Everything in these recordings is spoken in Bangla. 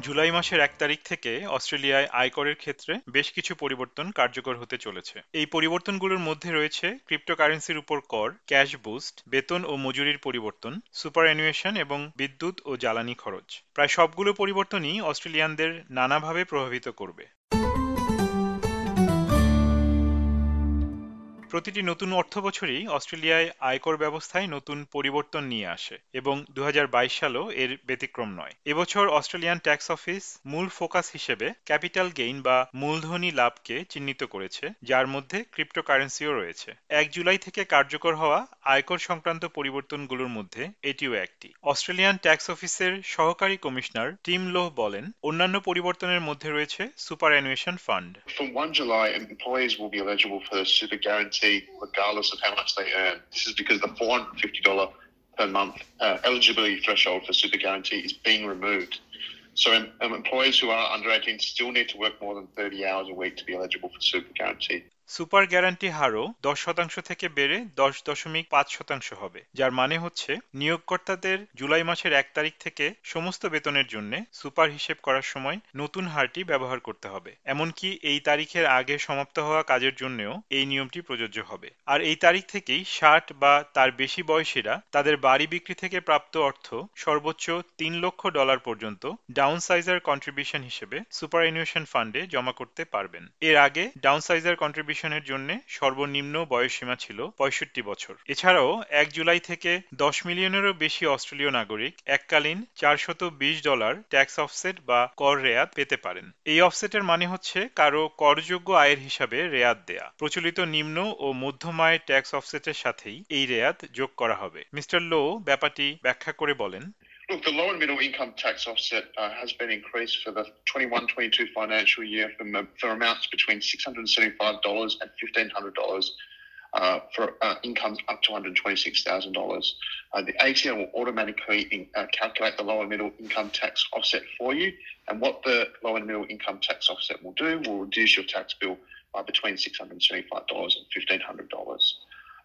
জুলাই মাসের এক তারিখ থেকে অস্ট্রেলিয়ায় আয়করের ক্ষেত্রে বেশ কিছু পরিবর্তন কার্যকর হতে চলেছে। এই পরিবর্তনগুলোর মধ্যে রয়েছে ক্রিপ্টোকারেন্সির উপর কর, ক্যাশ বুস্ট, বেতন ও মজুরির পরিবর্তন সুপার অ্যানুয়েশন এবং বিদ্যুৎ ও জ্বালানি খরচ। প্রায় সবগুলো পরিবর্তনই অস্ট্রেলিয়ানদের নানাভাবে প্রভাবিত করবে। প্রতিটি নতুন অর্থবছরই অস্ট্রেলিয়ায় আয়কর ব্যবস্থায় নতুন পরিবর্তন নিয়ে আসে এবং দুহাজার বাইশ সালও এর ব্যতিক্রম নয়। এবছর অস্ট্রেলিয়ান ট্যাক্স অফিস মূল ফোকাস হিসেবে ক্যাপিটাল গেইন বা মূলধনী লাভকে চিহ্নিত করেছে যার মধ্যে ক্রিপ্টোকারেন্সিও রয়েছে। এক জুলাই থেকে কার্যকর হওয়া আয়কর সংক্রান্ত পরিবর্তনগুলোর মধ্যে এটিও একটি। অস্ট্রেলিয়ান ট্যাক্স অফিসের সহকারী কমিশনার টিম লোহ বলেন অন্যান্য পরিবর্তনের মধ্যে রয়েছে superannuation fund. From 1 July, employees will be eligible for the super guarantee regardless of how much they earn. This is because the $450 per month uh, eligibility threshold for super guarantee is being removed. So um, employees who are under 18 still need to work more than 30 hours a week to be eligible for super guarantee. Super guarantee হারও দশ শতাংশ থেকে বেড়ে দশ দশমিক পাঁচ শতাংশ হবে, যার মানে হচ্ছে নিয়োগকর্তাদের জুলাই মাসের এক তারিখ থেকে সমস্ত বেতনের জন্য সুপার হিসেব করার সময় নতুন হারটি ব্যবহার করতে হবে। এমনকি এই তারিখের আগে সমাপ্ত হওয়া কাজের জন্যও এই নিয়মটি প্রযোজ্য হবে। আর এই তারিখ থেকেই ষাট বা তার বেশি বয়সীরা তাদের বাড়ি বিক্রি থেকে প্রাপ্ত অর্থ সর্বোচ্চ তিন লক্ষ ডলার পর্যন্ত ডাউন সাইজার কন্ট্রিবিউশন হিসেবে সুপার ফান্ডে জমা করতে পারবেন। এর আগে ডাউন সাইজার কন্ট্রিবিউশন রেজিস্ট্রেশনের জন্য সর্বনিম্ন বয়সসীমা ছিল পঁয়ষট্টি বছর। এছাড়াও এক জুলাই থেকে দশ মিলিয়নেরও বেশি অস্ট্রেলীয় নাগরিক এককালীন চারশত বিশ ডলার ট্যাক্স অফসেট বা কর রেয়াত পেতে পারেন। এই অফসেটের মানে হচ্ছে কারও করযোগ্য আয়ের হিসাবে রেয়াত দেয়া। প্রচলিত নিম্ন ও মধ্যম আয়ের ট্যাক্স অফসেটের সাথেই এই রেয়াত যোগ করা হবে। মিস্টার লো ব্যাপারটি ব্যাখ্যা করে বলেন Look, the low and middle income tax offset uh, has been increased for the 21-22 financial year from, for amounts between $675 and $1,500 uh, for uh, incomes up to $126,000. Uh, the ATO will automatically in, uh, calculate the low and middle income tax offset for you. And what the low and middle income tax offset will do will reduce your tax bill by between $675 and $1,500.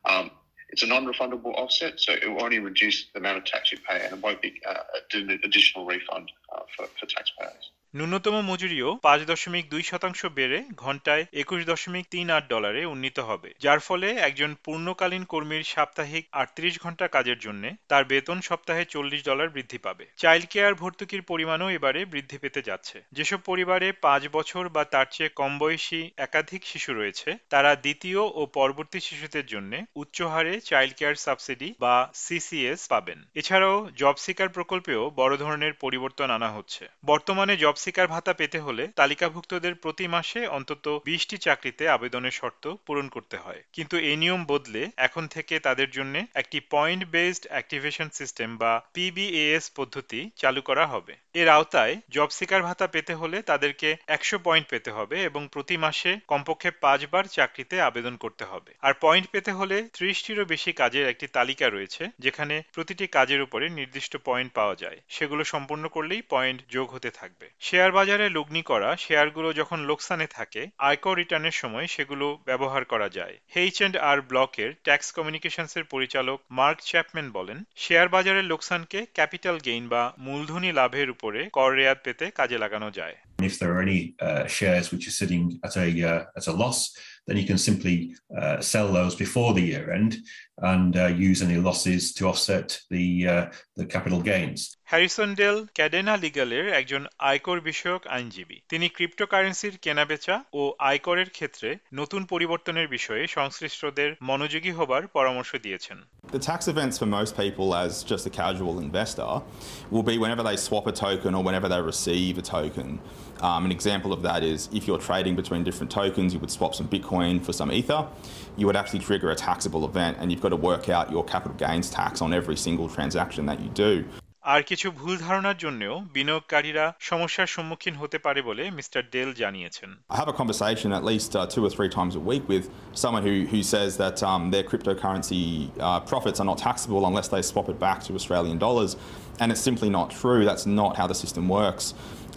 Um, it's a non-refundable offset, so it will only reduce the amount of tax you pay, and it won't be uh, an additional refund uh, for, for taxpayers. ন্যূনতম মজুরিও পাঁচ দশমিক দুই শতাংশ বেড়ে ঘন্টায় একুশ দশমিক তিন আট ডলারে উন্নীত হবে, যার ফলে একজন পূর্ণকালীন কর্মীর সাপ্তাহিক আটত্রিশ ঘণ্টা কাজের জন্য তার বেতন সপ্তাহে চল্লিশ ডলার বৃদ্ধি পাবে। চাইল্ড কেয়ার ভর্তুকির পরিমাণও এবারে বৃদ্ধি পেতে যাচ্ছে। যেসব পরিবারে পাঁচ বছর বা তার চেয়ে কম বয়সী একাধিক শিশু রয়েছে, তারা দ্বিতীয় ও পরবর্তী শিশুদের জন্য উচ্চ হারে চাইল্ড কেয়ার সাবসিডি বা সিসিএস পাবেন। এছাড়াও জব সিকার প্রকল্পেও বড় ধরনের পরিবর্তন আনা হচ্ছে। বর্তমানে জব শিকার ভাতা পেতে হলে তালিকাভুক্তদের প্রতি মাসে অন্তত বিশটি চাকরিতে আবেদনের শর্ত পূরণ করতে হয়। কিন্তু এই নিয়ম বদলে এখন থেকে তাদের জন্য একটি পয়েন্ট বেসড অ্যাক্টিভেশন সিস্টেম বা পিবিএএস পদ্ধতি চালু করা হবে। এর আওতায় জব সিকার ভাতা পেতে হলে তাদেরকে একশো পয়েন্ট পেতে হবে এবং প্রতি মাসে কমপক্ষে পাঁচবার চাকরিতে আবেদন করতে হবে। আর পয়েন্ট পেতে হলে ত্রিশটিরও বেশি কাজের একটি তালিকা রয়েছে, যেখানে প্রতিটি কাজের উপরে নির্দিষ্ট পয়েন্ট পাওয়া যায়। সেগুলো সম্পূর্ণ করলেই পয়েন্ট যোগ হতে থাকবে। শেয়ার বাজারে লগ্নি করা শেয়ারগুলো যখন লোকসানে থাকে আয়কর রিটার্নের সময় সেগুলো ব্যবহার করা যায়। হেইচ অ্যান্ড আর ব্লকের ট্যাক্স কমিউনিকেশনসের পরিচালক মার্ক চ্যাপম্যান বলেন শেয়ার বাজারের লোকসানকে ক্যাপিটাল গেইন বা মূলধনী লাভের উপরে কর রেয়াত পেতে কাজে লাগানো যায়। If there are any uh, shares which are sitting at a uh, at a loss, then you can simply uh, sell those before the year end and uh, use any losses to offset the uh, the capital gains. Harrison Del Cadena লিগালের একজন আয়কর বিষয়ক আইনজীবী তিনি ক্রিপ্টোকারেন্সির কেনাবেচা ও আয়করের ক্ষেত্রে নতুন পরিবর্তনের বিষয়ে সংশ্লিষ্টদের মনোযোগী হবার পরামর্শ দিয়েছেন The tax events for most people as just a casual investor will be whenever they swap a token or whenever they receive a token. Um, an example of that is if you're trading between different tokens, you would swap some Bitcoin for some Ether, you would actually trigger a taxable event and you've got to work out your capital gains tax on every single transaction that you do. আর কিছু ভুল ধারণার জন্যও বিনিয়োগকারীরা সমস্যার সম্মুখীন হতে পারে বলে মিস্টার ডেল জানিয়েছেন I have a conversation at least uh, two or three times a week with someone who, who says that um, their cryptocurrency uh, profits are not taxable unless they swap it back to Australian dollars. And it's simply not true. That's not how the system works.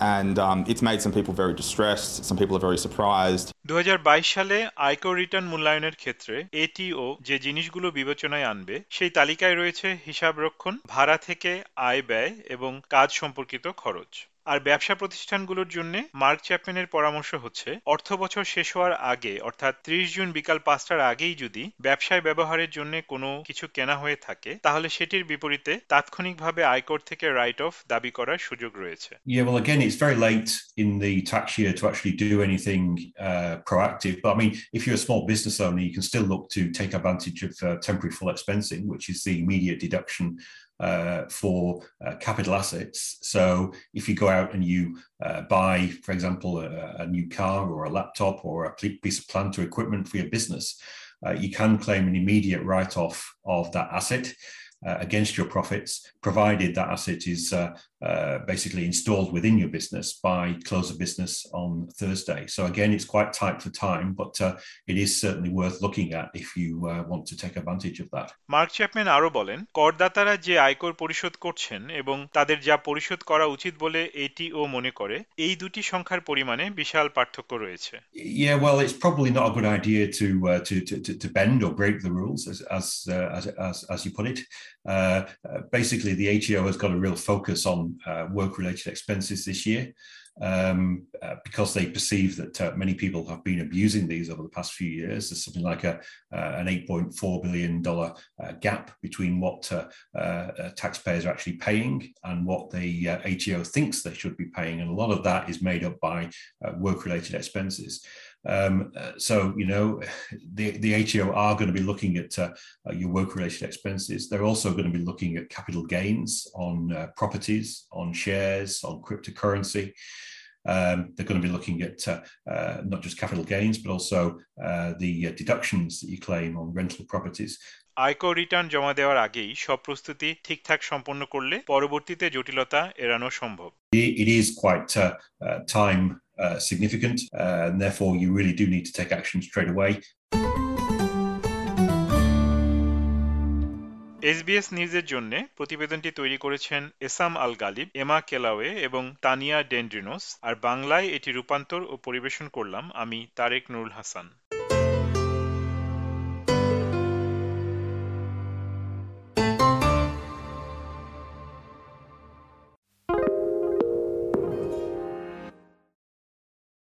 And um, it's made some people very distressed. Some people are very surprised. 2022 সালে আয়কর রিটার্ন মূল্যায়নের ক্ষেত্রে এটিও যে জিনিসগুলো বিবেচনায় আনবে সেই তালিকায় রয়েছে হিসাবরক্ষণ ভাড়া থেকে আয় ব্যয় এবং কাজ সম্পর্কিত খরচ আর ব্যবসা প্রতিষ্ঠানগুলোর জন্য মার্ক চ্যাপম্যানের পরামর্শ হচ্ছে অর্থ বছর শেষ হওয়ার আগে অর্থাৎ ত্রিশ জুন বিকাল পাঁচটার আগেই যদি ব্যবসায় ব্যবহারের জন্য কোনো কিছু কেনা হয়ে থাকে তাহলে সেটির বিপরীতে তাৎক্ষণিকভাবে আয়কর থেকে রাইট অফ দাবি করার সুযোগ রয়েছে Yeah, well, again, it's very late in the tax year to actually do anything uh, proactive. But I mean, if you're a small business owner, you can still look to take advantage of uh, temporary full expensing, which is the immediate deduction uh, for uh, capital assets. So if you go out and you uh, buy, for example, a, a new car or a laptop or a piece of plant or equipment for your business, uh, you can claim an immediate write off of that asset. Uh, against your profits, provided that asset is uh, uh, basically installed within your business by close of business on Thursday. So again, it's quite tight for time, but uh, it is certainly worth looking at if you uh, want to take advantage of that. Mark Chapman আরও বলেন করদাতারা যে আয়কর পরিশোধ করছেন এবং তাদের যা পরিশোধ করা উচিত বলে এটিও মনে করে এই দুটি সংখ্যার পরিমাণে বিশাল পার্থক্য রয়েছে Yeah, well, it's probably not a good idea to uh, to, to to to bend or break the rules, as as uh, as, as as you put it. Uh, uh, basically, the ATO has got a real focus on uh, work-related expenses this year. Um, uh, because they perceive that uh, many people have been abusing these over the past few years. There's something like a uh, an 8.4 billion dollar gap between what taxpayers are actually paying and what the ATO thinks they should be paying, and a lot of that is made up by uh, work-related expenses. Um, uh, so, you know, the, the ATO are going to be looking at uh, uh, your work related expenses. They're also going to be looking at capital gains on uh, properties, on shares, on cryptocurrency Um, they're going to be looking at uh, uh, not just capital gains, but also uh, the uh, deductions that you claim on rental properties. আয়কর রিটার্ন জমা দেওয়ার আগেই সব প্রস্তুতি ঠিকঠাক সম্পন্ন করলে পরবর্তীতে জটিলতা এড়ানো সম্ভব It, it is quite uh, uh, time uh, significant, uh, and therefore you really do need to take action straight away. SBS নিউজের জন্য প্রতিবেদনটি তৈরি করেছেন এসাম আল গালিব, এমা কেলাওয়ে এবং তানিয়া ডেন্ড্রিনোস। আর বাংলায় এটি রূপান্তর ও পরিবেশন করলাম আমি তারেক নুরুল হাসান।